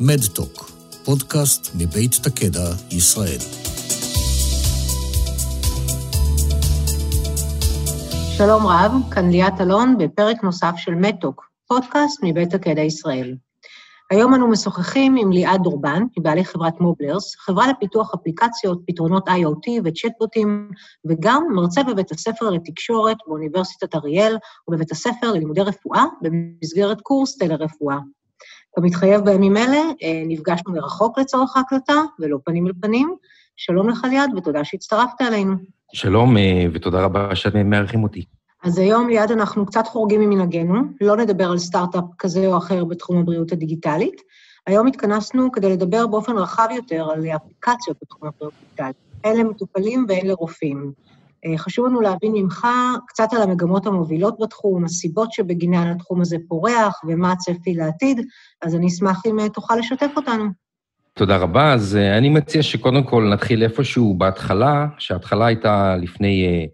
מדטוק, פודקאסט מבית תקדע, ישראל. שלום רב, כאן ליאת אלון בפרק נוסף של מדטוק, פודקאסט מבית תקדע ישראל. היום אנו משוחחים עם ליעד דורבן, מבעלי חברת מובלרס, חברה לפיתוח אפליקציות, פתרונות IoT וצ'טבוטים, וגם מרצה בבית הספר לתקשורת באוניברסיטת אריאל ובבית הספר ללימודי רפואה במסגרת קורס טלרפואה. כמתחייב בימים אלה, אה, נפגשנו מרחוק לצורך ההקלטה ולא פנים אל פנים. שלום לך ליעד ותודה שהצטרפת אלינו. שלום אה, ותודה רבה שאתם מארחים אותי. אז היום ליד אנחנו קצת חורגים ממנהגנו, לא נדבר על סטארט-אפ כזה או אחר בתחום הבריאות הדיגיטלית. היום התכנסנו כדי לדבר באופן רחב יותר על אפליקציות בתחום הבריאות הדיגיטלית, הן למטופלים והן לרופאים. אה, חשוב לנו להבין ממך קצת על המגמות המובילות בתחום, הסיבות שבגינן התחום הזה פורח ומה הצפי לעתיד, אז אני אשמח אם אה, תוכל לשתף אותנו. תודה רבה. אז uh, אני מציע שקודם כל נתחיל איפשהו בהתחלה, שההתחלה הייתה לפני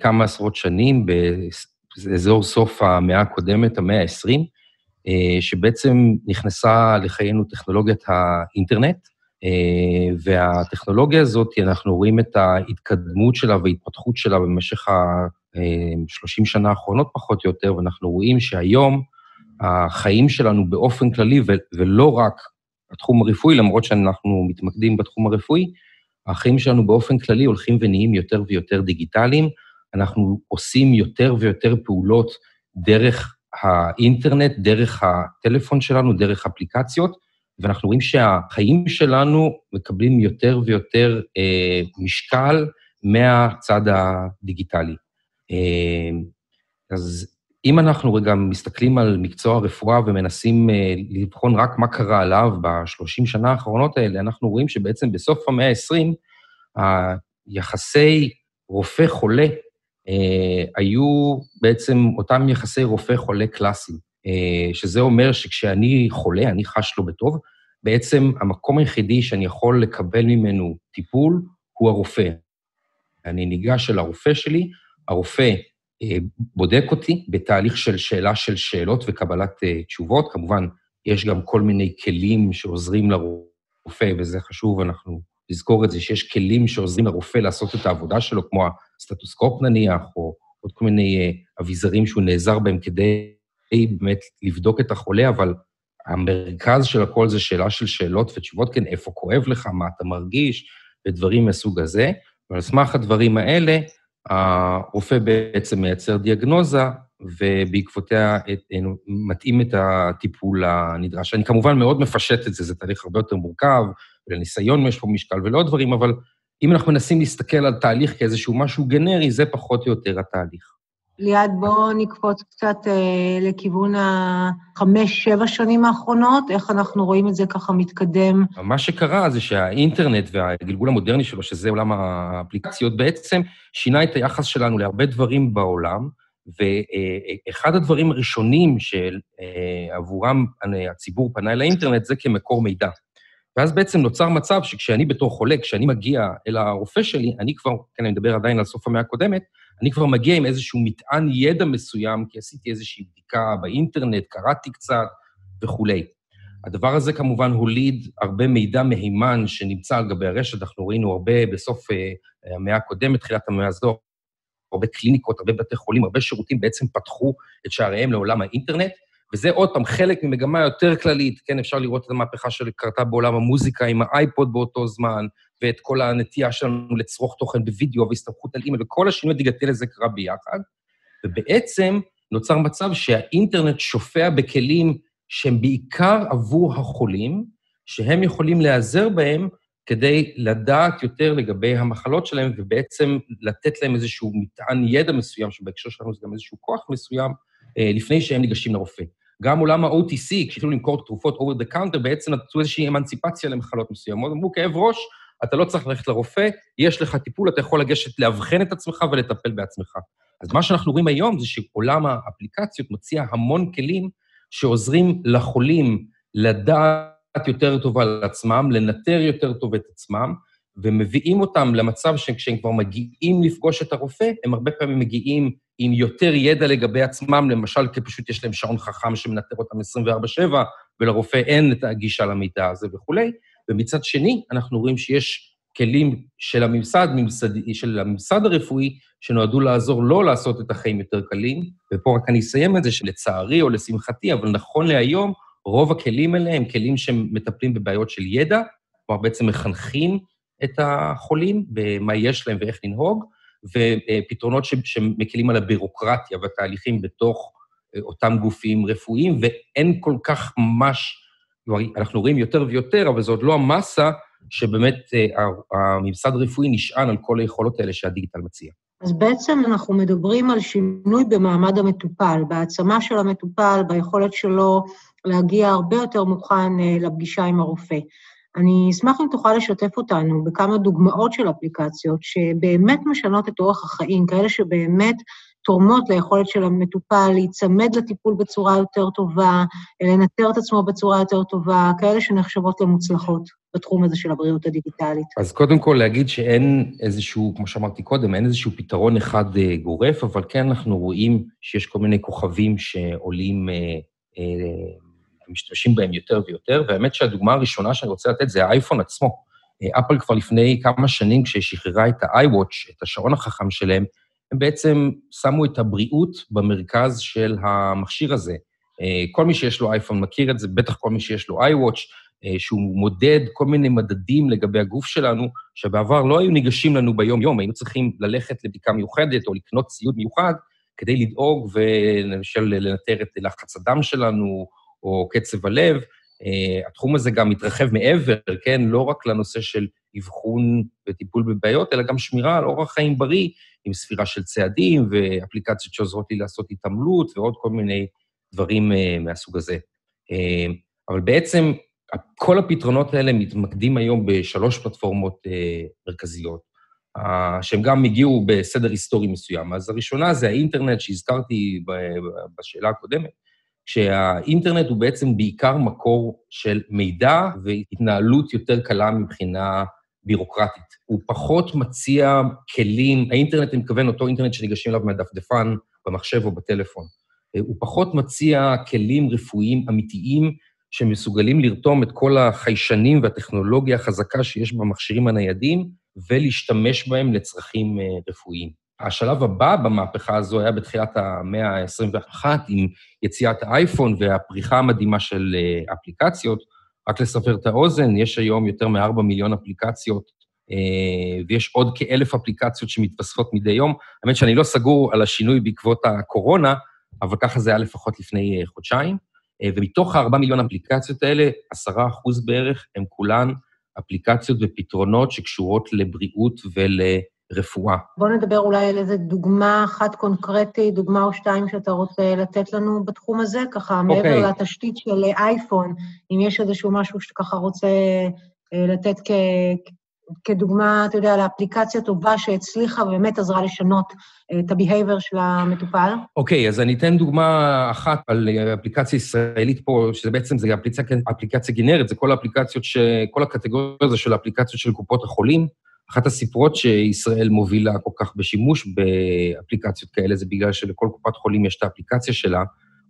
כמה עשרות שנים, באזור סוף המאה הקודמת, המאה ה-20, uh, שבעצם נכנסה לחיינו טכנולוגיית האינטרנט, והטכנולוגיה הזאת, אנחנו רואים את ההתקדמות שלה וההתפתחות שלה במשך ה-30 שנה האחרונות פחות או יותר, ואנחנו רואים שהיום החיים שלנו באופן כללי, ולא רק התחום הרפואי, למרות שאנחנו מתמקדים בתחום הרפואי, החיים שלנו באופן כללי הולכים ונהיים יותר ויותר דיגיטליים. אנחנו עושים יותר ויותר פעולות דרך האינטרנט, דרך הטלפון שלנו, דרך אפליקציות, ואנחנו רואים שהחיים שלנו מקבלים יותר ויותר אה, משקל מהצד הדיגיטלי. אה, אז אם אנחנו רגע מסתכלים על מקצוע הרפואה ומנסים אה, לבחון רק מה קרה עליו בשלושים שנה האחרונות האלה, אנחנו רואים שבעצם בסוף המאה ה-20, היחסי רופא-חולה אה, היו בעצם אותם יחסי רופא-חולה קלאסיים, אה, שזה אומר שכשאני חולה, אני חש לא בטוב, בעצם המקום היחידי שאני יכול לקבל ממנו טיפול הוא הרופא. אני ניגש אל הרופא שלי, הרופא אה, בודק אותי בתהליך של שאלה של שאלות וקבלת uh, תשובות. כמובן, יש גם כל מיני כלים שעוזרים לרופא, וזה חשוב, אנחנו נזכור את זה, שיש כלים שעוזרים לרופא לעשות את העבודה שלו, כמו הסטטוסקופ נניח, או עוד כל מיני uh, אביזרים שהוא נעזר בהם כדי באמת לבדוק את החולה, אבל המרכז של הכל זה שאלה של שאלות ותשובות, כן, איפה כואב לך, מה אתה מרגיש, ודברים מהסוג הזה. ועל סמך הדברים האלה, הרופא בעצם מייצר דיאגנוזה, ובעקבותיה מתאים את הטיפול הנדרש. אני כמובן מאוד מפשט את זה, זה תהליך הרבה יותר מורכב, ולניסיון יש פה משקל ולעוד דברים, אבל אם אנחנו מנסים להסתכל על תהליך כאיזשהו משהו גנרי, זה פחות או יותר התהליך. ליעד, בואו נקפוץ קצת אה, לכיוון החמש-שבע שנים האחרונות, איך אנחנו רואים את זה ככה מתקדם. מה שקרה זה שהאינטרנט והגלגול המודרני שלו, שזה עולם האפליקציות, בעצם שינה את היחס שלנו להרבה דברים בעולם, ואחד הדברים הראשונים שעבורם אה, הציבור פנה אל האינטרנט זה כמקור מידע. ואז בעצם נוצר מצב שכשאני בתור חולה, כשאני מגיע אל הרופא שלי, אני כבר, כן, אני מדבר עדיין על סוף המאה הקודמת, אני כבר מגיע עם איזשהו מטען ידע מסוים, כי עשיתי איזושהי בדיקה באינטרנט, קראתי קצת וכולי. הדבר הזה כמובן הוליד הרבה מידע מהימן שנמצא על גבי הרשת, אנחנו ראינו הרבה בסוף אה, המאה הקודמת, תחילת המאה הזו, הרבה קליניקות, הרבה בתי חולים, הרבה שירותים בעצם פתחו את שעריהם לעולם האינטרנט, וזה עוד פעם חלק ממגמה יותר כללית, כן, אפשר לראות את המהפכה שקרתה בעולם המוזיקה עם האייפוד באותו זמן, ואת כל הנטייה שלנו לצרוך תוכן בווידאו והסתמכות על אימייל, וכל השינוי הדיגטלי הזה קרה ביחד. ובעצם נוצר מצב שהאינטרנט שופע בכלים שהם בעיקר עבור החולים, שהם יכולים להיעזר בהם כדי לדעת יותר לגבי המחלות שלהם, ובעצם לתת להם איזשהו מטען ידע מסוים, שבהקשר שלנו זה גם איזשהו כוח מסוים, אה, לפני שהם ניגשים לרופא. גם עולם ה-OTC, כשהתחילו למכור תרופות over the counter, בעצם נתנו איזושהי אמנציפציה למחלות מסוימות. אמרו, כאב ראש, אתה לא צריך ללכת לרופא, יש לך טיפול, אתה יכול לגשת לאבחן את עצמך ולטפל בעצמך. אז מה שאנחנו רואים היום זה שעולם האפליקציות מציע המון כלים שעוזרים לחולים לדעת יותר טוב על עצמם, לנטר יותר טוב את עצמם, ומביאים אותם למצב שכשהם כבר מגיעים לפגוש את הרופא, הם הרבה פעמים מגיעים עם יותר ידע לגבי עצמם, למשל, כי פשוט יש להם שעון חכם שמנטר אותם 24/7, ולרופא אין את הגישה למידע הזה וכולי. ומצד שני, אנחנו רואים שיש כלים של הממסד, ממסד, של הממסד הרפואי, שנועדו לעזור לא לעשות את החיים יותר קלים. ופה רק אני אסיים את זה, שלצערי או לשמחתי, אבל נכון להיום, רוב הכלים האלה הם כלים שמטפלים בבעיות של ידע, כלומר בעצם מחנכים את החולים במה יש להם ואיך לנהוג, ופתרונות שמקלים על הבירוקרטיה והתהליכים בתוך אה, אותם גופים רפואיים, ואין כל כך ממש, אנחנו רואים יותר ויותר, אבל זו עוד לא המסה שבאמת אה, הממסד הרפואי נשען על כל היכולות האלה שהדיגיטל מציע. אז בעצם אנחנו מדברים על שינוי במעמד המטופל, בהעצמה של המטופל, ביכולת שלו להגיע הרבה יותר מוכן אה, לפגישה עם הרופא. אני אשמח אם תוכל לשתף אותנו בכמה דוגמאות של אפליקציות שבאמת משנות את אורח החיים, כאלה שבאמת תורמות ליכולת של המטופל להיצמד לטיפול בצורה יותר טובה, לנטר את עצמו בצורה יותר טובה, כאלה שנחשבות למוצלחות בתחום הזה של הבריאות הדיגיטלית. אז קודם כל להגיד שאין איזשהו, כמו שאמרתי קודם, אין איזשהו פתרון אחד אה, גורף, אבל כן אנחנו רואים שיש כל מיני כוכבים שעולים אה, אה, משתמשים בהם יותר ויותר, והאמת שהדוגמה הראשונה שאני רוצה לתת זה האייפון עצמו. אפל כבר לפני כמה שנים, כששחררה את ה-iWatch, את השעון החכם שלהם, הם בעצם שמו את הבריאות במרכז של המכשיר הזה. כל מי שיש לו אייפון מכיר את זה, בטח כל מי שיש לו iWatch, שהוא מודד כל מיני מדדים לגבי הגוף שלנו, שבעבר לא היו ניגשים לנו ביום-יום, היינו צריכים ללכת לבדיקה מיוחדת או לקנות ציוד מיוחד כדי לדאוג ולמשל לנטר את לחץ הדם שלנו, או קצב הלב. Uh, התחום הזה גם מתרחב מעבר, כן? לא רק לנושא של אבחון וטיפול בבעיות, אלא גם שמירה על אורח חיים בריא, עם ספירה של צעדים ואפליקציות שעוזרות לי לעשות התעמלות ועוד כל מיני דברים uh, מהסוג הזה. Uh, אבל בעצם כל הפתרונות האלה מתמקדים היום בשלוש פלטפורמות מרכזיות, שהם גם הגיעו בסדר היסטורי מסוים. אז הראשונה זה האינטרנט שהזכרתי בשאלה הקודמת, שהאינטרנט הוא בעצם בעיקר מקור של מידע והתנהלות יותר קלה מבחינה בירוקרטית. הוא פחות מציע כלים, האינטרנט, אני מתכוון אותו אינטרנט שניגשים אליו מהדפדפן במחשב או בטלפון. הוא פחות מציע כלים רפואיים אמיתיים שמסוגלים לרתום את כל החיישנים והטכנולוגיה החזקה שיש במכשירים הניידים ולהשתמש בהם לצרכים אה, רפואיים. השלב הבא במהפכה הזו היה בתחילת המאה ה-21, עם יציאת האייפון והפריחה המדהימה של אה, אפליקציות. רק לסבר את האוזן, יש היום יותר מ-4 מיליון אפליקציות, אה, ויש עוד כאלף אפליקציות שמתווספות מדי יום. האמת שאני לא סגור על השינוי בעקבות הקורונה, אבל ככה זה היה לפחות לפני אה, חודשיים. ומתוך ה-4 מיליון אפליקציות האלה, 10 אחוז בערך הם כולן אפליקציות ופתרונות שקשורות לבריאות ול... רפואה. בוא נדבר אולי על איזה דוגמה אחת קונקרטית, דוגמה או שתיים שאתה רוצה לתת לנו בתחום הזה, ככה okay. מעבר אוקיי. לתשתית של אייפון, אם יש איזשהו משהו שאתה ככה רוצה אה, לתת כ... כדוגמה, אתה יודע, לאפליקציה טובה שהצליחה ובאמת עזרה לשנות אה, את ה-behavior של המטופל? אוקיי, okay, אז אני אתן דוגמה אחת על אפליקציה ישראלית פה, שזה בעצם, זה אפליקציה, אפליקציה גנרית, זה כל האפליקציות, ש... כל הקטגוריה הזו של האפליקציות של קופות החולים. אחת הסיפורות שישראל מובילה כל כך בשימוש באפליקציות כאלה, זה בגלל שלכל קופת חולים יש את האפליקציה שלה.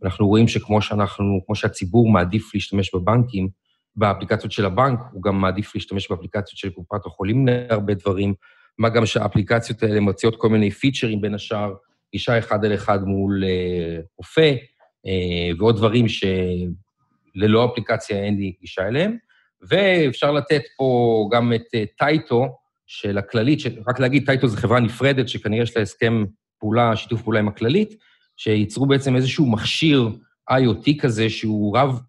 אנחנו רואים שכמו שאנחנו, כמו שהציבור מעדיף להשתמש בבנקים, באפליקציות של הבנק, הוא גם מעדיף להשתמש באפליקציות של קופת החולים להרבה דברים, מה גם שהאפליקציות האלה מציעות כל מיני פיצ'רים, בין השאר, גישה אחד על אחד מול אה, רופא, אה, ועוד דברים שללא אפליקציה אין לי גישה אליהם. ואפשר לתת פה גם את אה, טייטו, של הכללית, רק להגיד, טייטו זו חברה נפרדת, שכנראה יש לה הסכם פעולה, שיתוף פעולה עם הכללית, שייצרו בעצם איזשהו מכשיר IoT כזה, שהוא רב,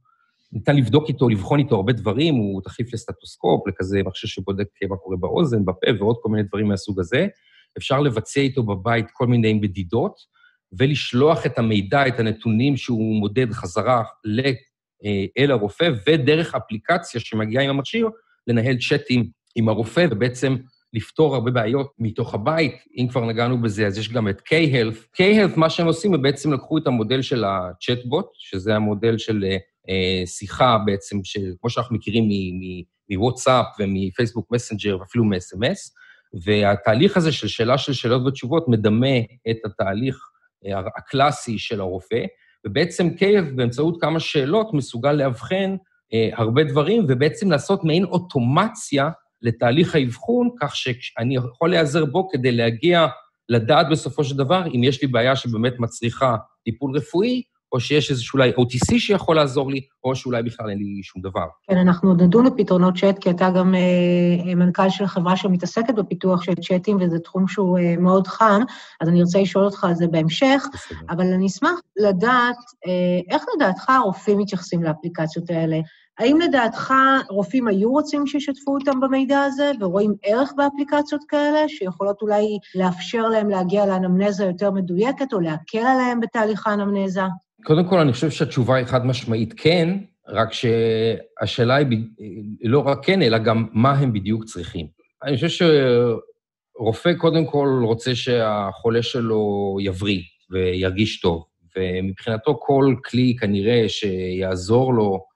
ניתן לבדוק איתו, לבחון איתו הרבה דברים, הוא תחליף לסטטוסקופ, לכזה מכשיר שבודק מה קורה באוזן, בפה ועוד כל מיני דברים מהסוג הזה. אפשר לבצע איתו בבית כל מיני מדידות, ולשלוח את המידע, את הנתונים שהוא מודד חזרה אה, אל הרופא, ודרך אפליקציה שמגיעה עם המכשיר, לנהל צ'אטים עם הרופא, ובעצם לפתור הרבה בעיות מתוך הבית. אם כבר נגענו בזה, אז יש גם את K-Health. K-Health, מה שהם עושים, הם בעצם לקחו את המודל של הצ'טבוט, שזה המודל של אה, שיחה בעצם, כמו שאנחנו מכירים מוואטסאפ ומפייסבוק מסנג'ר ואפילו מ-SMS, והתהליך הזה של שאלה של שאלות ותשובות מדמה את התהליך הקלאסי של הרופא, ובעצם קייב באמצעות כמה שאלות מסוגל לאבחן הרבה דברים, ובעצם לעשות מעין אוטומציה לתהליך האבחון, כך שאני יכול להיעזר בו כדי להגיע, לדעת בסופו של דבר אם יש לי בעיה שבאמת מצריכה טיפול רפואי, או שיש איזשהו אולי OTC שיכול לעזור לי, או שאולי בכלל אין לי שום דבר. כן, אנחנו עוד נדון לפתרונות צ'אט, כי אתה גם אה, מנכ"ל של חברה שמתעסקת בפיתוח של צ'אטים, וזה תחום שהוא אה, מאוד חם, אז אני רוצה לשאול אותך על זה בהמשך, בסדר. אבל אני אשמח לדעת, אה, איך לדעתך הרופאים מתייחסים לאפליקציות האלה? האם לדעתך רופאים היו רוצים שישתפו אותם במידע הזה, ורואים ערך באפליקציות כאלה, שיכולות אולי לאפשר להם להגיע לאנמנזה יותר מדויקת, או להקל עליהם בתהליך האנמנזה? קודם כל, אני חושב שהתשובה היא חד משמעית כן, רק שהשאלה היא לא רק כן, אלא גם מה הם בדיוק צריכים. אני חושב שרופא קודם כל רוצה שהחולה שלו יבריא וירגיש טוב, ומבחינתו כל כלי כנראה שיעזור לו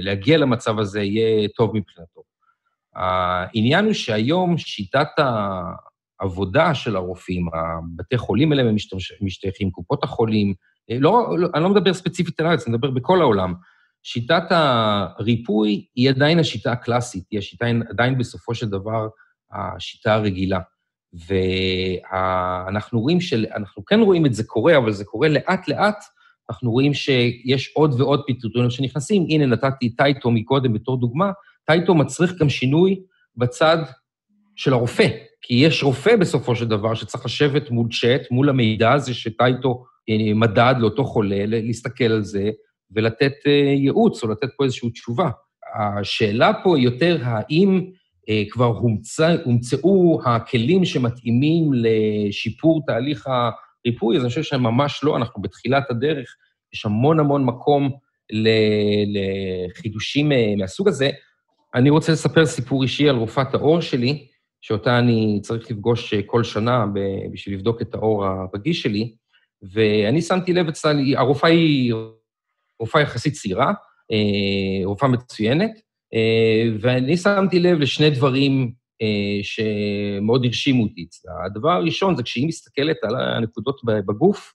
להגיע למצב הזה יהיה טוב מבחינתו. העניין הוא שהיום שיטת העבודה של הרופאים, הבתי חולים אליהם הם משתייכים, קופות החולים, אה, לא, לא, אני לא מדבר ספציפית על הארץ, אני מדבר בכל העולם. שיטת הריפוי היא עדיין השיטה הקלאסית, היא השיטה עדיין בסופו של דבר השיטה הרגילה. ואנחנו רואים של... אנחנו כן רואים את זה קורה, אבל זה קורה לאט-לאט. אנחנו רואים שיש עוד ועוד פתרונות שנכנסים. הנה, נתתי טייטו מקודם בתור דוגמה. טייטו מצריך גם שינוי בצד של הרופא, כי יש רופא בסופו של דבר שצריך לשבת מול צ'אט, מול המידע הזה שטייטו אה, מדד לאותו חולה, להסתכל על זה ולתת אה, ייעוץ או לתת פה איזושהי תשובה. השאלה פה יותר האם אה, כבר הומצא, הומצאו הכלים שמתאימים לשיפור תהליך הריפוי, אז אני חושב שממש לא, אנחנו בתחילת הדרך, יש המון המון מקום לחידושים מהסוג הזה. אני רוצה לספר סיפור אישי על רופאת העור שלי, שאותה אני צריך לפגוש כל שנה בשביל לבדוק את העור הרגיש שלי. ואני שמתי לב אצלה, הרופאה היא רופאה יחסית צעירה, אה, רופאה מצוינת, אה, ואני שמתי לב לשני דברים אה, שמאוד הרשימו אותי אצלה. הדבר הראשון זה כשהיא מסתכלת על הנקודות בגוף,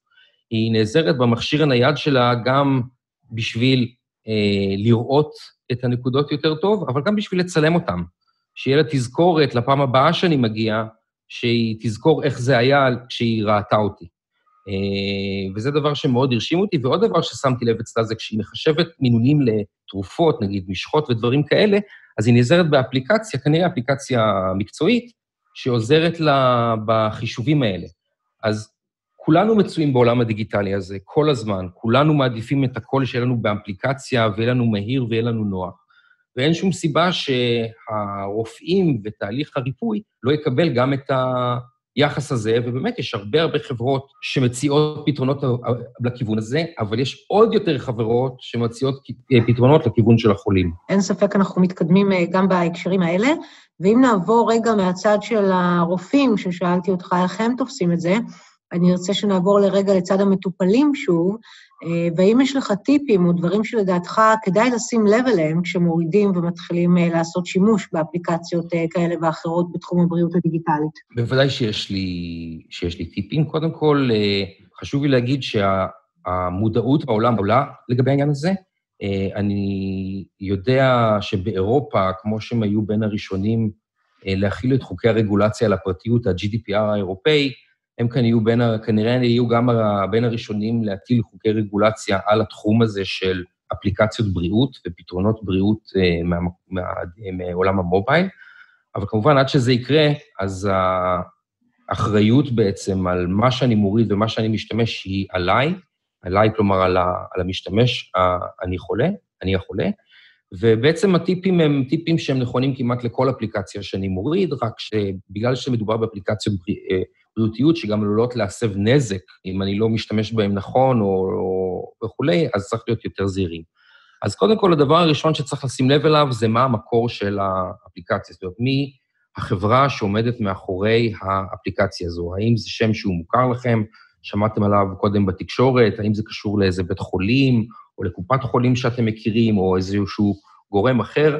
היא נעזרת במכשיר הנייד שלה גם בשביל לראות את הנקודות יותר טוב, אבל גם בשביל לצלם אותן. שיהיה לה תזכורת לפעם הבאה שאני מגיע, שהיא תזכור איך זה היה כשהיא ראתה אותי. אה, וזה דבר שמאוד הרשים אותי. ועוד דבר ששמתי לב אצלה זה כשהיא מחשבת מינונים לתרופות, נגיד משחות ודברים כאלה, אז היא נעזרת באפליקציה, כנראה אפליקציה מקצועית, שעוזרת לה בחישובים האלה. אז כולנו מצויים בעולם הדיגיטלי הזה כל הזמן, כולנו מעדיפים את הכל שיהיה לנו באפליקציה, ויהיה לנו מהיר ויהיה לנו נוח. ואין שום סיבה שהרופאים ותהליך הריפוי לא יקבל גם את ה... היחס הזה, ובאמת יש הרבה הרבה חברות שמציעות פתרונות לכיוון הזה, אבל יש עוד יותר חברות שמציעות פתרונות לכיוון של החולים. אין ספק, אנחנו מתקדמים אה, גם בהקשרים האלה. ואם נעבור רגע מהצד של הרופאים, ששאלתי אותך איך הם תופסים את זה, אני ארצה שנעבור לרגע לצד המטופלים שוב, אה, והאם יש לך טיפים או דברים שלדעתך כדאי לשים לב אליהם כשמורידים ומתחילים אה, לעשות שימוש באפליקציות אה, כאלה ואחרות בתחום הבריאות הדיגיטלית? בוודאי שיש לי, שיש לי טיפים. קודם כל, חשוב לי להגיד שהמודעות בעולם עולה לגבי העניין הזה. אני יודע שבאירופה, כמו שהם היו בין הראשונים להכיל את חוקי הרגולציה על הפרטיות, ה-GDPR האירופאי, הם כאן יהיו בין, כנראה יהיו גם בין הראשונים להטיל חוקי רגולציה על התחום הזה של אפליקציות בריאות ופתרונות בריאות אה, מה, מה, מעולם המובייל. אבל כמובן, עד שזה יקרה, אז האחריות בעצם על מה שאני מוריד ומה שאני משתמש היא עליי, עליי, כלומר, על, המשתמש, אני חולה, אני החולה, ובעצם הטיפים הם טיפים שהם נכונים כמעט לכל אפליקציה שאני מוריד, רק שבגלל שמדובר באפליקציות אה, בריאותיות שגם עלולות להסב נזק אם אני לא משתמש בהם נכון או, או וכולי, אז צריך להיות יותר זהירים. אז קודם כל, הדבר הראשון שצריך לשים לב אליו זה מה המקור של האפליקציה, זאת אומרת, מי החברה שעומדת מאחורי האפליקציה הזו. האם זה שם שהוא מוכר לכם, שמעתם עליו קודם בתקשורת, האם זה קשור לאיזה בית חולים, או לקופת חולים שאתם מכירים, או איזשהו גורם אחר.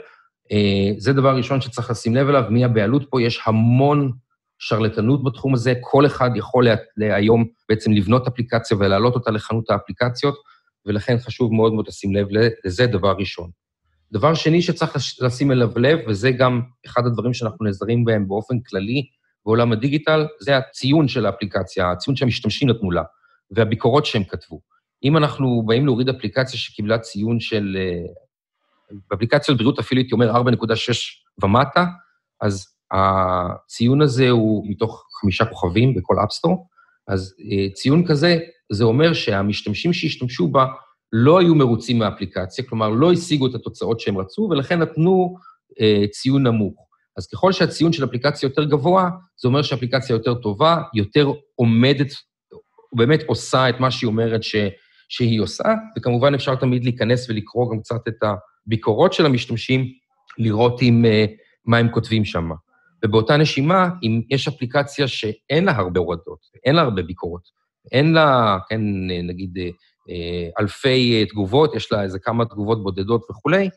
אה, זה דבר ראשון שצריך לשים לב אליו, מי הבעלות פה, יש המון שרלטנות בתחום הזה, כל אחד יכול היום בעצם לבנות אפליקציה ולהעלות אותה לחנות האפליקציות, ולכן חשוב מאוד מאוד לשים לב לזה, דבר ראשון. דבר שני שצריך לשים אליו לב, וזה גם אחד הדברים שאנחנו נעזרים בהם באופן כללי בעולם הדיגיטל, זה הציון של האפליקציה, הציון שהמשתמשים נתנו לה, והביקורות שהם כתבו. אם אנחנו באים להוריד אפליקציה שקיבלה ציון של... אה, באפליקציה של בריאות אפילו הייתי אומר 4.6 ומטה, אז הציון הזה הוא מתוך חמישה כוכבים בכל אפסטור, אז אה, ציון כזה, זה אומר שהמשתמשים שהשתמשו בה לא היו מרוצים מהאפליקציה, כלומר, לא השיגו את התוצאות שהם רצו, ולכן נתנו אה, ציון נמוך. אז ככל שהציון של אפליקציה יותר גבוה, זה אומר שהאפליקציה יותר טובה, יותר עומדת, באמת עושה את מה שהיא אומרת ש, שהיא עושה, וכמובן אפשר תמיד להיכנס ולקרוא גם קצת את הביקורות של המשתמשים, לראות עם, אה, מה הם כותבים שם. ובאותה נשימה, אם יש אפליקציה שאין לה הרבה הורדות, אין לה הרבה ביקורות, אין לה, כן, נגיד, אה, אלפי אה, תגובות, יש לה איזה כמה תגובות בודדות וכולי,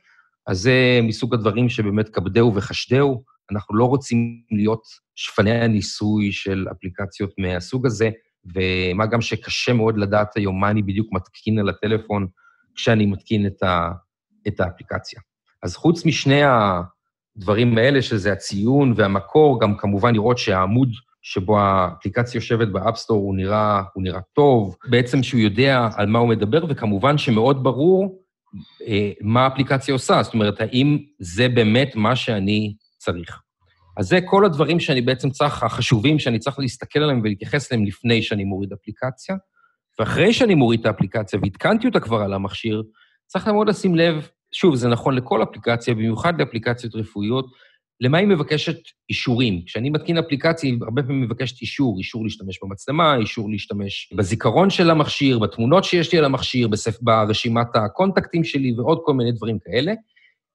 אז זה מסוג הדברים שבאמת כבדהו וחשדהו. אנחנו לא רוצים להיות שפני הניסוי של אפליקציות מהסוג הזה, ומה גם שקשה מאוד לדעת היום מה אני בדיוק מתקין על הטלפון כשאני מתקין את, ה, את האפליקציה. אז חוץ משני הדברים האלה, שזה הציון והמקור, גם כמובן לראות שהעמוד שבו האפליקציה יושבת ב app store הוא נראה, הוא נראה טוב, בעצם שהוא יודע על מה הוא מדבר, וכמובן שמאוד ברור אה, מה האפליקציה עושה, זאת אומרת, האם זה באמת מה שאני צריך. אז זה כל הדברים שאני בעצם צריך, החשובים שאני צריך להסתכל עליהם ולהתייחס אליהם לפני שאני מוריד אפליקציה, ואחרי שאני מוריד את האפליקציה והתקנתי אותה כבר על המכשיר, צריך מאוד לשים לב, שוב, זה נכון לכל אפליקציה, במיוחד לאפליקציות רפואיות, למה היא מבקשת אישורים? כשאני מתקין אפליקציה, היא הרבה פעמים מבקשת אישור, אישור להשתמש במצלמה, אישור להשתמש בזיכרון של המכשיר, בתמונות שיש לי על המכשיר, בספ... ברשימת הקונטקטים שלי ועוד כל מיני דברים כאלה.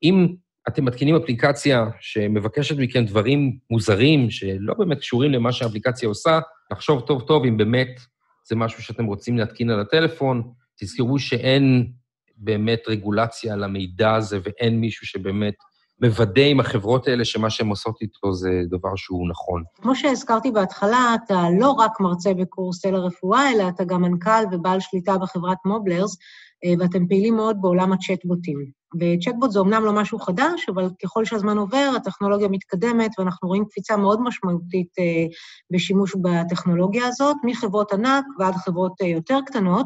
אם אתם מתקינים אפליקציה שמבקשת מכם דברים מוזרים, שלא באמת קשורים למה שהאפליקציה עושה, לחשוב טוב-טוב אם באמת זה משהו שאתם רוצים להתקין על הטלפון. תזכרו שאין באמת רגולציה על המידע הזה ואין מישהו שבאמת מוודא עם החברות האלה שמה שהן עושות איתו זה דבר שהוא נכון. כמו שהזכרתי בהתחלה, אתה לא רק מרצה בקורס סלע רפואה, אלא אתה גם מנכ"ל ובעל שליטה בחברת מובלרס, ואתם פעילים מאוד בעולם הצ'טבוטים. וצ'טבוט זה אומנם לא משהו חדש, אבל ככל שהזמן עובר, הטכנולוגיה מתקדמת, ואנחנו רואים קפיצה מאוד משמעותית אה, בשימוש בטכנולוגיה הזאת, מחברות ענק ועד חברות אה, יותר קטנות.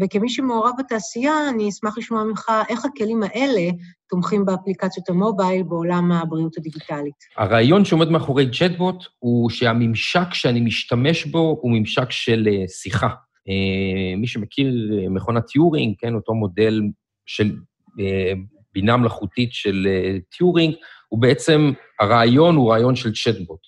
וכמי שמעורב בתעשייה, אני אשמח לשמוע ממך איך הכלים האלה תומכים באפליקציות המובייל בעולם הבריאות הדיגיטלית. הרעיון שעומד מאחורי צ'טבוט הוא שהממשק שאני משתמש בו הוא ממשק של אה, שיחה. אה, מי שמכיר אה, מכונת טיורינג, כן, אותו מודל של בינה מלאכותית של טיורינג, הוא בעצם, הרעיון הוא רעיון של צ'טבוט.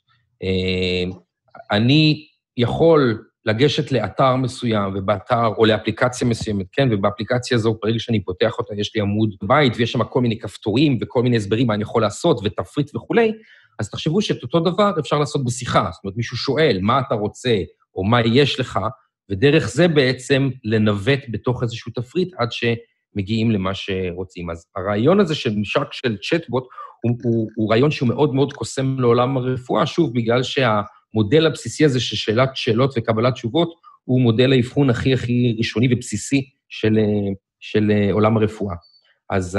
אני יכול לגשת לאתר מסוים, ובאתר, או לאפליקציה מסוימת, כן? ובאפליקציה הזו, ברגע שאני פותח אותה, יש לי עמוד בית, ויש שם כל מיני כפתורים וכל מיני הסברים מה אני יכול לעשות, ותפריט וכולי, אז תחשבו שאת אותו דבר אפשר לעשות בשיחה. זאת אומרת, מישהו שואל, מה אתה רוצה, או מה יש לך, ודרך זה בעצם לנווט בתוך איזשהו תפריט עד שמגיעים למה שרוצים. אז הרעיון הזה של ממשק של צ'טבוט הוא, הוא, הוא רעיון שהוא מאוד מאוד קוסם לעולם הרפואה, שוב, בגלל שה... המודל הבסיסי הזה של שאלת שאלות וקבלת תשובות, הוא מודל האבחון הכי הכי ראשוני ובסיסי של, של עולם הרפואה. אז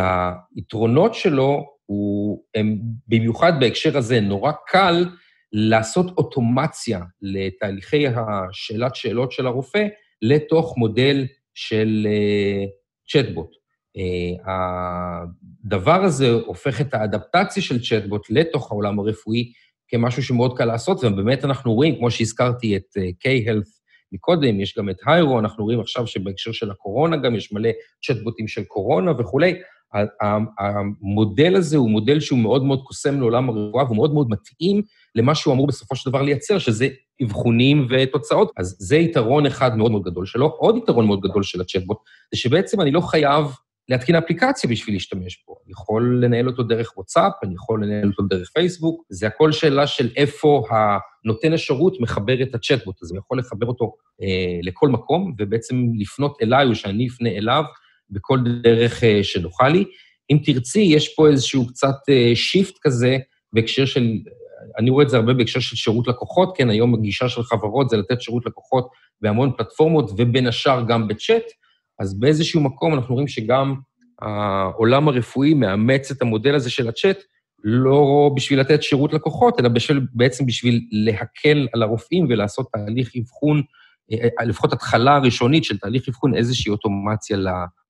היתרונות שלו הוא, הם במיוחד בהקשר הזה, נורא קל לעשות אוטומציה לתהליכי השאלת שאלות של הרופא לתוך מודל של צ'טבוט. Uh, הדבר הזה הופך את האדפטציה של צ'טבוט לתוך העולם הרפואי כמשהו שמאוד קל לעשות, ובאמת אנחנו רואים, כמו שהזכרתי את אה, K-Health מקודם, יש גם את היירו, אנחנו רואים עכשיו שבהקשר של הקורונה גם יש מלא צ'טבוטים של קורונה וכולי. המודל הזה הוא מודל שהוא מאוד מאוד קוסם לעולם הרפואה, והוא מאוד מאוד מתאים למה שהוא אמור בסופו של דבר לייצר, שזה אבחונים ותוצאות. אז זה יתרון אחד מאוד מאוד גדול שלו. עוד יתרון מאוד גדול של הצ'טבוט, זה שבעצם אני לא חייב להתקין אפליקציה בשביל להשתמש בו. אני יכול לנהל אותו דרך וואטסאפ, אני יכול לנהל אותו דרך פייסבוק, זה הכל שאלה של איפה הנותן השירות מחבר את הצ'טבוט, אז אני יכול לחבר אותו אה, לכל מקום, ובעצם לפנות אליי או שאני אפנה אליו בכל דרך אה, שנוחה לי. אם תרצי, יש פה איזשהו קצת אה, שיפט כזה בהקשר של אני רואה את זה הרבה בהקשר של שירות לקוחות, כן, היום הגישה של חברות זה לתת שירות לקוחות בהמון פלטפורמות, ובין השאר גם בצ'אט, אז באיזשהו מקום אנחנו רואים שגם העולם הרפואי מאמץ את המודל הזה של הצ'אט, לא בשביל לתת שירות לקוחות, אלא בשביל, בעצם בשביל להקל על הרופאים ולעשות תהליך אבחון, אה, לפחות התחלה ראשונית של תהליך אבחון, איזושהי אוטומציה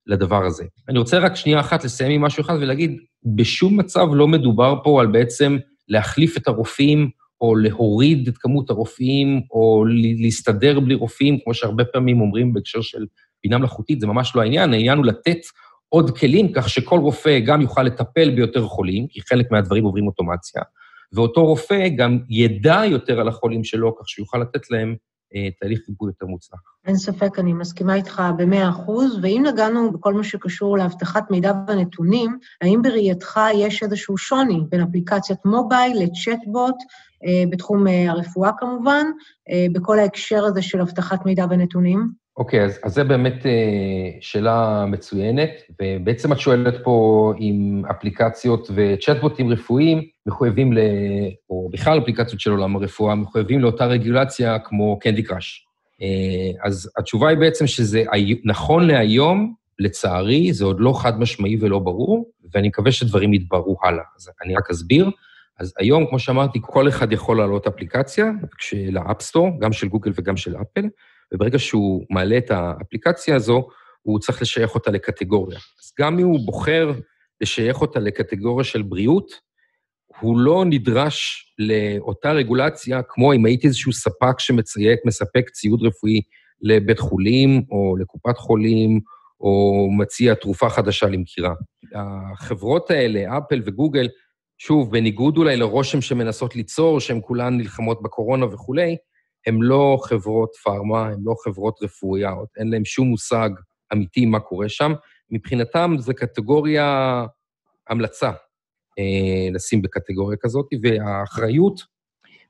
לדבר הזה. אני רוצה רק שנייה אחת לסיים עם משהו אחד ולהגיד, בשום מצב לא מדובר פה על בעצם להחליף את הרופאים, או להוריד את כמות הרופאים, או להסתדר בלי רופאים, כמו שהרבה פעמים אומרים בהקשר של בינה מלאכותית, זה ממש לא העניין, העניין הוא לתת עוד כלים, כך שכל רופא גם יוכל לטפל ביותר חולים, כי חלק מהדברים עוברים אוטומציה, ואותו רופא גם ידע יותר על החולים שלו, כך שיוכל לתת להם תהליך ריפוי יותר מוצלח. אין ספק, אני מסכימה איתך במאה אחוז, ואם נגענו בכל מה שקשור לאבטחת מידע ונתונים, האם בראייתך יש איזשהו שוני בין אפליקציית מובייל לצ'טבוט, אה, בתחום אה, הרפואה כמובן, בכל ההקשר הזה של אבטחת מידע ונתונים? אוקיי, אז, אז זה באמת אה, שאלה מצוינת, ובעצם את שואלת פה אם אפליקציות וצ'טבוטים רפואיים מחויבים ל... או בכלל אפליקציות של עולם הרפואה, מחויבים לאותה רגולציה כמו קנדי קראש. אה, אז התשובה היא בעצם שזה נכון להיום, לצערי, זה עוד לא חד-משמעי ולא ברור, ואני מקווה שדברים יתבררו הלאה. אז אני רק אסביר. אז היום, כמו שאמרתי, כל אחד יכול לעלות אפליקציה, ל app store, גם של גוגל וגם של אפל, וברגע שהוא מעלה את האפליקציה הזו, הוא צריך לשייך אותה לקטגוריה. אז גם אם הוא בוחר לשייך אותה לקטגוריה של בריאות, הוא לא נדרש לאותה רגולציה, כמו אם הייתי איזשהו ספק שמציית, מספק ציוד רפואי לבית חולים או לקופת חולים, או מציע תרופה חדשה למכירה. החברות האלה, אפל וגוגל, שוב, בניגוד אולי לרושם שמנסות ליצור, שהן כולן נלחמות בקורונה וכולי, הן לא חברות פארמה, הן לא חברות רפואיות, אין להן שום מושג אמיתי מה קורה שם. מבחינתם זו קטגוריה המלצה אה, לשים בקטגוריה כזאת, והאחריות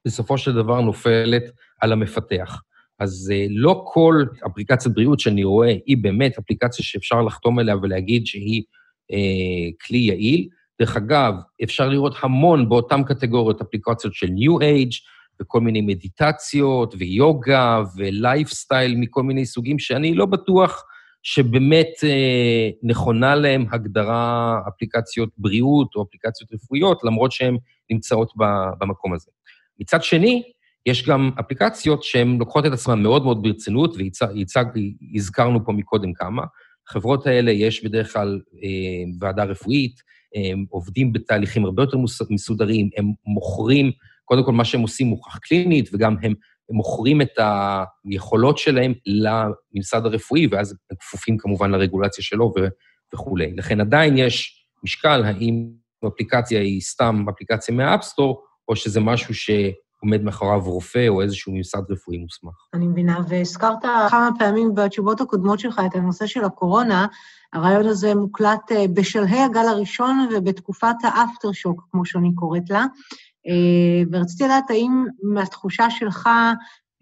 בסופו של דבר נופלת על המפתח. אז אה, לא כל אפליקציית בריאות שאני רואה היא באמת אפליקציה שאפשר לחתום עליה ולהגיד שהיא אה, כלי יעיל. דרך אגב, אפשר לראות המון באותן קטגוריות אפליקציות של New Age, וכל מיני מדיטציות ויוגה ולייפסטייל מכל מיני סוגים, שאני לא בטוח שבאמת אה, נכונה להם הגדרה אפליקציות בריאות או אפליקציות רפואיות, למרות שהן נמצאות במקום הזה. מצד שני, יש גם אפליקציות שהן לוקחות את עצמן מאוד מאוד ברצינות, והזכרנו פה מקודם כמה. החברות האלה, יש בדרך כלל אה, ועדה רפואית, הם עובדים בתהליכים הרבה יותר מסודרים, הם מוכרים קודם כל, מה שהם עושים מוכח קלינית, וגם הם, הם מוכרים את היכולות שלהם לממסד הרפואי, ואז הם כפופים כמובן לרגולציה שלו וכולי. לכן עדיין יש משקל האם אפליקציה היא סתם אפליקציה מה app store, או שזה משהו שעומד מאחוריו רופא או איזשהו ממסד רפואי מוסמך. אני מבינה, והזכרת כמה פעמים בתשובות הקודמות שלך את הנושא של הקורונה. הריאיון הזה מוקלט אה, בשלהי הגל הראשון ובתקופת ה aftershock, כמו שאני קוראת לה. אה, ורציתי לדעת האם מהתחושה שלך,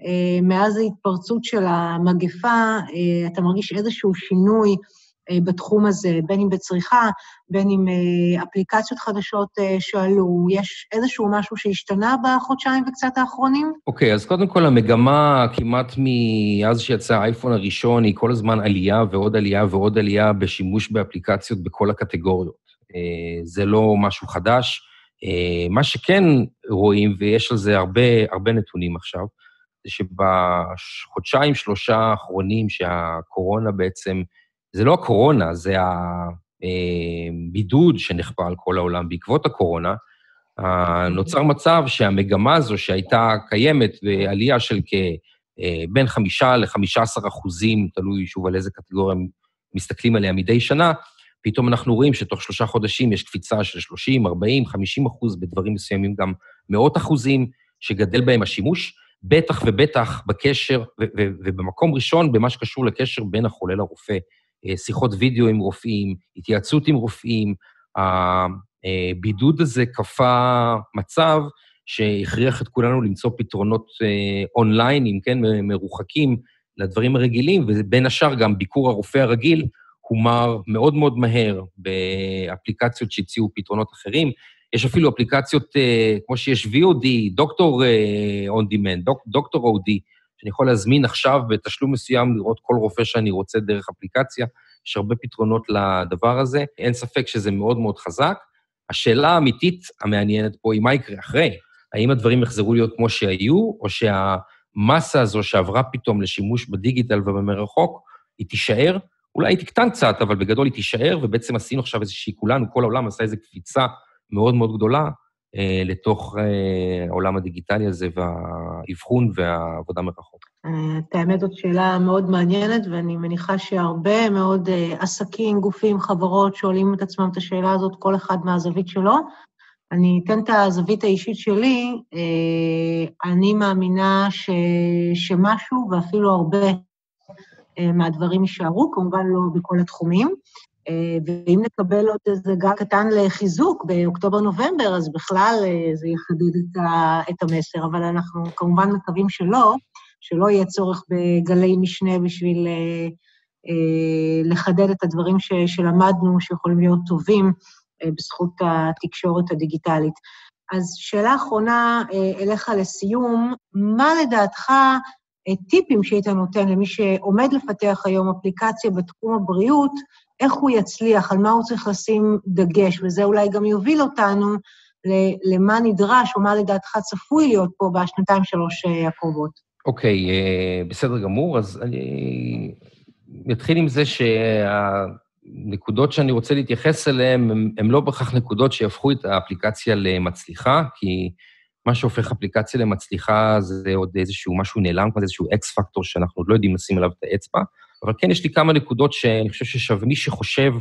אה, מאז ההתפרצות של המגפה, אה, אתה מרגיש איזשהו שינוי בתחום הזה, בין אם בצריכה, בין אם אפליקציות חדשות שעלו, יש איזשהו משהו שהשתנה בחודשיים וקצת האחרונים? אוקיי, okay, אז קודם כל, המגמה כמעט מאז שיצא האייפון הראשון, היא כל הזמן עלייה ועוד עלייה ועוד עלייה בשימוש באפליקציות בכל הקטגוריות. זה לא משהו חדש. אה, מה שכן רואים, ויש על זה הרבה, הרבה נתונים עכשיו, זה שבחודשיים, שלושה האחרונים שהקורונה בעצם, זה לא הקורונה, זה הבידוד אה, שנכפה על כל העולם בעקבות הקורונה, נוצר מצב שהמגמה הזו שהייתה קיימת בעלייה של כבין אה, חמישה לחמישה עשר אחוזים, תלוי שוב על איזה קטגוריה מסתכלים עליה מדי שנה, פתאום אנחנו רואים שתוך שלושה חודשים יש קפיצה של 30, 40, 50 אחוז, בדברים מסוימים גם מאות אחוזים, שגדל בהם השימוש, בטח ובטח בקשר, ובמקום ראשון במה שקשור לקשר בין החולה לרופא. אה, שיחות וידאו עם רופאים, התייעצות עם רופאים, הבידוד הזה כפה מצב שהכריח את כולנו למצוא פתרונות אה, אונליינים, כן, מרוחקים, לדברים הרגילים, ובין השאר גם ביקור הרופא הרגיל הומר מאוד מאוד מהר באפליקציות שהציעו פתרונות אחרים. יש אפילו אפליקציות כמו שיש VOD, דוקטור on demand, דוקטור OD, שאני יכול להזמין עכשיו בתשלום מסוים לראות כל רופא שאני רוצה דרך אפליקציה. יש הרבה פתרונות לדבר הזה, אין ספק שזה מאוד מאוד חזק. השאלה האמיתית המעניינת פה היא מה יקרה אחרי. האם הדברים יחזרו להיות כמו שהיו, או שהמסה הזו שעברה פתאום לשימוש בדיגיטל ובמרחוק, היא תישאר? אולי היא תקטן קצת, אבל בגדול היא תישאר, ובעצם עשינו עכשיו איזושהי, כולנו, כל העולם עשה איזו קפיצה מאוד מאוד גדולה אה, לתוך אה, העולם הדיגיטלי הזה והאבחון והעבודה מרחוק. את האמת, זאת שאלה מאוד מעניינת, ואני מניחה שהרבה מאוד אה, עסקים, גופים, חברות שואלים את עצמם את השאלה הזאת, כל אחד מהזווית שלו. אני אתן את הזווית האישית שלי, אה, אני מאמינה ש, שמשהו, ואפילו הרבה אה, מהדברים יישארו, כמובן לא בכל התחומים. ואם נקבל עוד איזה גל קטן לחיזוק באוקטובר-נובמבר, אז בכלל זה יחדד את המסר, אבל אנחנו כמובן מקווים שלא. שלא יהיה צורך בגלי משנה בשביל אה, אה, לחדד את הדברים ש, שלמדנו, שיכולים להיות טובים אה, בזכות התקשורת הדיגיטלית. אז שאלה אחרונה אה, אליך לסיום, מה לדעתך אה, טיפים שהיית נותן למי שעומד לפתח היום אפליקציה בתחום הבריאות, איך הוא יצליח, על מה הוא צריך לשים דגש, וזה אולי גם יוביל אותנו למה נדרש או מה לדעתך צפוי להיות פה בשנתיים-שלוש אה, הקרובות. אוקיי, אה, בסדר גמור. אז אני אתחיל עם זה שהנקודות שאני רוצה להתייחס אליהן הן לא בהכרח נקודות שיהפכו את האפליקציה למצליחה, כי מה שהופך אפליקציה למצליחה זה עוד איזשהו משהו נעלם, כזה איזשהו אקס פקטור שאנחנו עוד לא יודעים לשים עליו את האצבע. אבל כן, יש לי כמה נקודות שאני חושב ששווה, מי שחושב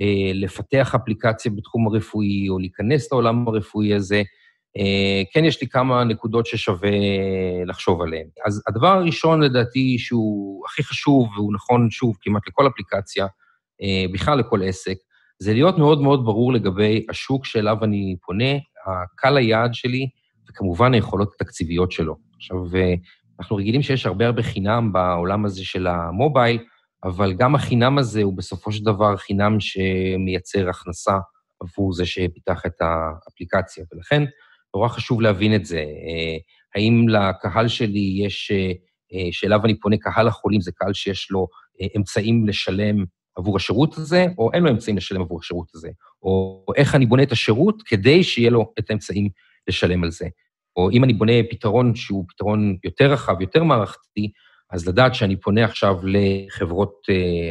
אה, לפתח אפליקציה בתחום הרפואי או להיכנס לעולם הרפואי הזה, אה, כן יש לי כמה נקודות ששווה לחשוב עליהן. אז הדבר הראשון, לדעתי, שהוא הכי חשוב, והוא נכון, שוב, כמעט לכל אפליקציה, אה, בכלל לכל עסק, זה להיות מאוד מאוד ברור לגבי השוק שאליו אני פונה, הקהל היעד שלי, וכמובן היכולות התקציביות שלו. עכשיו, אה, אנחנו רגילים שיש הרבה הרבה חינם בעולם הזה של המובייל, אבל גם החינם הזה הוא בסופו של דבר חינם שמייצר הכנסה עבור זה שפיתח את האפליקציה. ולכן, נורא חשוב להבין את זה. אה, האם לקהל שלי יש, אה, שאליו אני פונה, קהל החולים זה קהל שיש לו אמצעים לשלם עבור השירות הזה, או אין לו אמצעים לשלם עבור השירות הזה, או איך אני בונה את השירות כדי שיהיה לו את האמצעים לשלם על זה. או אם אני בונה פתרון שהוא פתרון יותר רחב, יותר מערכתי, אז לדעת שאני פונה עכשיו לחברות,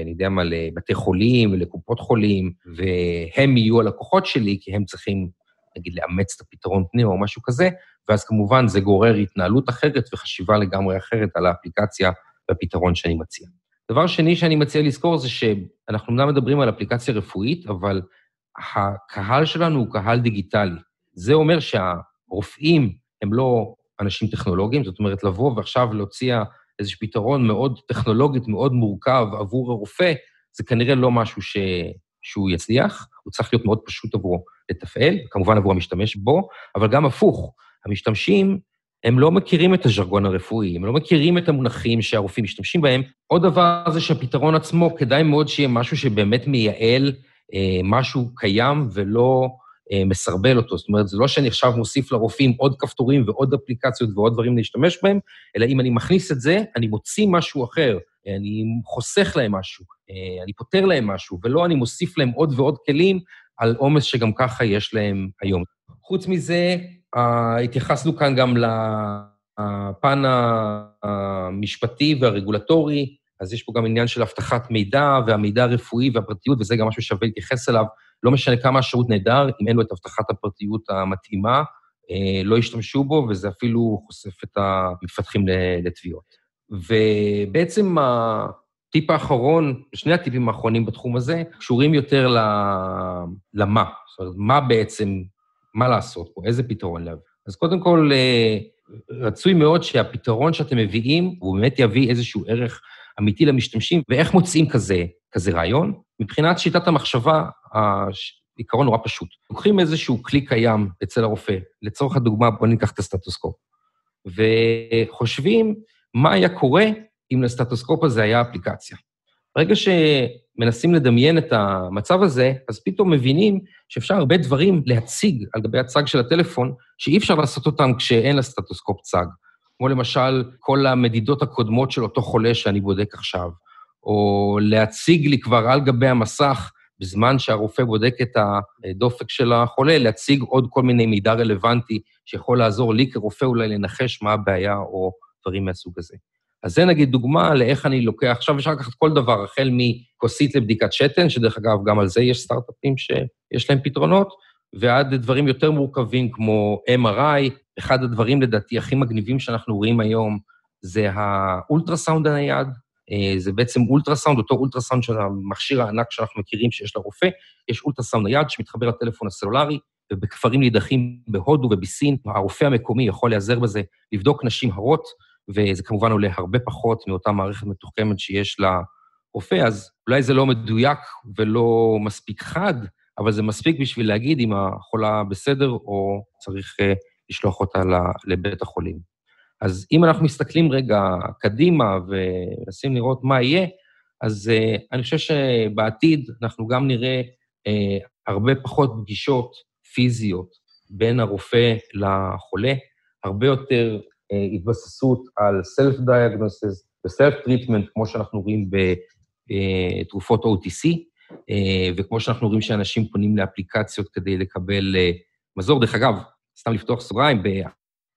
אני יודע מה, לבתי חולים ולקופות חולים, והם יהיו הלקוחות שלי, כי הם צריכים נגיד לאמץ את הפתרון פנים או משהו כזה, ואז כמובן זה גורר התנהלות אחרת וחשיבה לגמרי אחרת על האפליקציה והפתרון שאני מציע. דבר שני שאני מציע לזכור זה שאנחנו אמנם מדברים על אפליקציה רפואית, אבל הקהל שלנו הוא קהל דיגיטלי. זה אומר שהרופאים הם לא אנשים טכנולוגיים, זאת אומרת, לבוא ועכשיו להוציא איזשהו פתרון מאוד טכנולוגית, מאוד מורכב עבור הרופא, זה כנראה לא משהו ש... שהוא יצליח, הוא צריך להיות מאוד פשוט עבורו לתפעל, כמובן עבור המשתמש בו, אבל גם הפוך, המשתמשים, הם לא מכירים את הז'רגון הרפואי, הם לא מכירים את המונחים שהרופאים משתמשים בהם. עוד דבר זה שהפתרון עצמו, כדאי מאוד שיהיה משהו שבאמת מייעל אה, משהו קיים ולא מסרבל אותו. זאת אומרת, זה לא שאני עכשיו מוסיף לרופאים עוד כפתורים ועוד אפליקציות ועוד דברים להשתמש בהם, אלא אם אני מכניס את זה, אני מוציא משהו אחר, אני חוסך להם משהו, אה, אני פותר להם משהו, ולא אני מוסיף להם עוד ועוד כלים על עומס שגם ככה יש להם היום. חוץ מזה, התייחסנו כאן גם לפן המשפטי והרגולטורי, אז יש פה גם עניין של אבטחת מידע והמידע הרפואי והפרטיות, וזה גם משהו ששווה להתייחס אליו. לא משנה כמה השירות נהדר, אם אין לו את אבטחת הפרטיות המתאימה, אה, לא ישתמשו בו, וזה אפילו חושף את המפתחים לתביעות. ובעצם הטיפ האחרון, שני הטיפים האחרונים בתחום הזה, קשורים יותר למה. זאת אומרת, מה בעצם, מה לעשות פה, איזה פתרון להביא. אז קודם כל, אה, רצוי מאוד שהפתרון שאתם מביאים, הוא באמת יביא איזשהו ערך אמיתי למשתמשים, ואיך מוצאים כזה, כזה רעיון? מבחינת שיטת המחשבה, העיקרון נורא פשוט. לוקחים איזשהו כלי קיים אצל הרופא, לצורך הדוגמה, בואו ניקח את הסטטוסקופ, וחושבים מה היה קורה אם לסטטוסקופ הזה היה אפליקציה. ברגע שמנסים לדמיין את המצב הזה, אז פתאום מבינים שאפשר הרבה דברים להציג על גבי הצג של הטלפון, שאי אפשר לעשות אותם כשאין לסטטוסקופ צג. כמו למשל כל המדידות הקודמות של אותו חולה שאני בודק עכשיו, או להציג לי כבר על גבי המסך, בזמן שהרופא בודק את הדופק של החולה, להציג עוד כל מיני מידע רלוונטי שיכול לעזור לי כרופא אולי לנחש מה הבעיה או דברים מהסוג הזה. אז זה נגיד דוגמה לאיך אני לוקח, עכשיו אפשר לקחת כל דבר, החל מכוסית לבדיקת שתן, שדרך אגב, גם על זה יש סטארט-אפים שיש להם פתרונות, ועד דברים יותר מורכבים כמו MRI. אחד הדברים, לדעתי, הכי מגניבים שאנחנו רואים היום זה האולטרסאונד הנייד. אה, זה בעצם אולטרסאונד, אותו אולטרסאונד של המכשיר הענק שאנחנו מכירים שיש לרופא. יש אולטרסאונד נייד שמתחבר לטלפון הסלולרי, ובכפרים נידחים בהודו ובסין, הרופא המקומי יכול להיעזר בזה, לבדוק נשים הרות, וזה כמובן עולה הרבה פחות מאותה מערכת מתוחכמת שיש לרופא, אז אולי זה לא מדויק ולא מספיק חד, אבל זה מספיק בשביל להגיד אם החולה בסדר או צריך uh, לשלוח אותה לבית החולים. אז אם אנחנו מסתכלים רגע קדימה ומנסים לראות מה יהיה, אז uh, אני חושב שבעתיד אנחנו גם נראה uh, הרבה פחות פגישות פיזיות בין הרופא לחולה, הרבה יותר uh, התבססות על self-diagnosis ו-self-treatment, כמו שאנחנו רואים בתרופות OTC, וכמו שאנחנו רואים שאנשים פונים לאפליקציות כדי לקבל מזור. דרך אגב, סתם לפתוח סוגריים,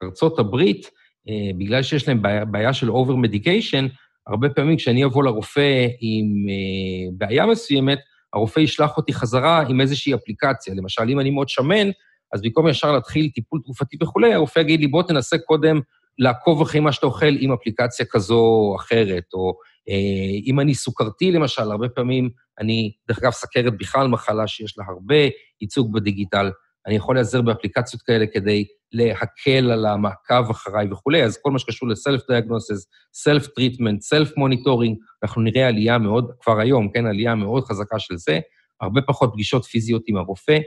בארצות הברית, uh, בגלל שיש להם בעיה, בעיה של over-medication, הרבה פעמים כשאני אבוא לרופא עם uh, בעיה מסוימת, הרופא ישלח אותי חזרה עם איזושהי אפליקציה. למשל, אם אני מאוד שמן, אז במקום ישר להתחיל טיפול תרופתי וכולי, הרופא יגיד לי, בוא תנסה קודם לעקוב אחרי מה שאתה אוכל עם אפליקציה כזו או אחרת, או אה, אם אני סוכרתי, למשל, הרבה פעמים אני, דרך אגב, סכרת בכלל מחלה שיש לה הרבה ייצוג בדיגיטל, אני יכול להיעזר באפליקציות כאלה כדי להקל על המעקב אחריי וכולי, אז כל מה שקשור ל-self-diagnosis, self-treatment, self-monitoring, אנחנו נראה עלייה מאוד, כבר היום, כן, עלייה מאוד חזקה של זה, הרבה פחות פגישות פיזיות עם הרופא,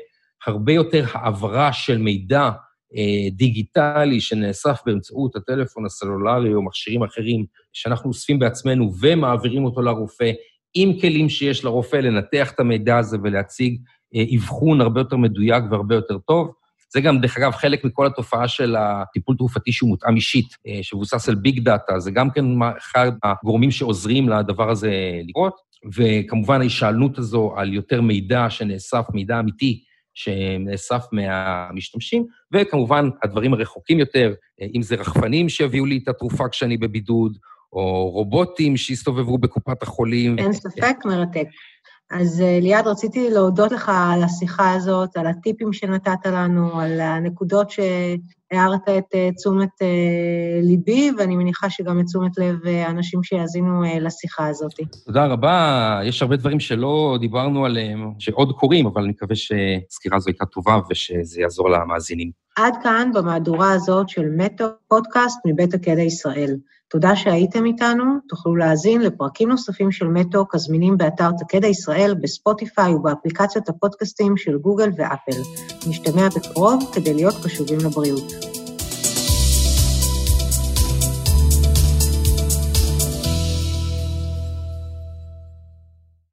הרבה יותר העברה של מידע אה, דיגיטלי שנאסף באמצעות הטלפון הסלולרי או מכשירים אחרים שאנחנו אוספים בעצמנו ומעבירים אותו לרופא, עם כלים שיש לרופא לנתח את המידע הזה ולהציג אבחון הרבה יותר מדויק והרבה יותר טוב. זה גם, דרך אגב, חלק מכל התופעה של הטיפול תרופתי שהוא מותאם אישית, אה, שמבוסס על ביג דאטה, זה גם כן אחד הגורמים שעוזרים לדבר הזה לקרות. וכמובן ההישענות הזו על יותר מידע שנאסף, מידע אמיתי, שנאסף מהמשתמשים, וכמובן הדברים הרחוקים יותר, אה, אם זה רחפנים שיביאו לי את התרופה כשאני בבידוד, או רובוטים שיסתובבו בקופת החולים. אין ספק, מרתק. אז אה, ליעד, רציתי להודות לך על השיחה הזאת, על הטיפים שנתת לנו, על הנקודות שהערת את אה, תשומת אה, ליבי, ואני מניחה שגם את תשומת לב האנשים שיאזינו לשיחה הזאת. תודה רבה. יש הרבה דברים שלא דיברנו עליהם, שעוד קורים, אבל אני מקווה שהסקירה הזו הייתה טובה ושזה יעזור למאזינים. עד כאן במהדורה הזאת של מטו, פודקאסט מבית הקדע ישראל. תודה שהייתם איתנו, תוכלו להאזין לפרקים נוספים של מטוק הזמינים באתר תקדע ישראל, בספוטיפיי ובאפליקציות הפודקאסטים של גוגל ואפל. נשתמע בקרוב כדי להיות קשובים לבריאות.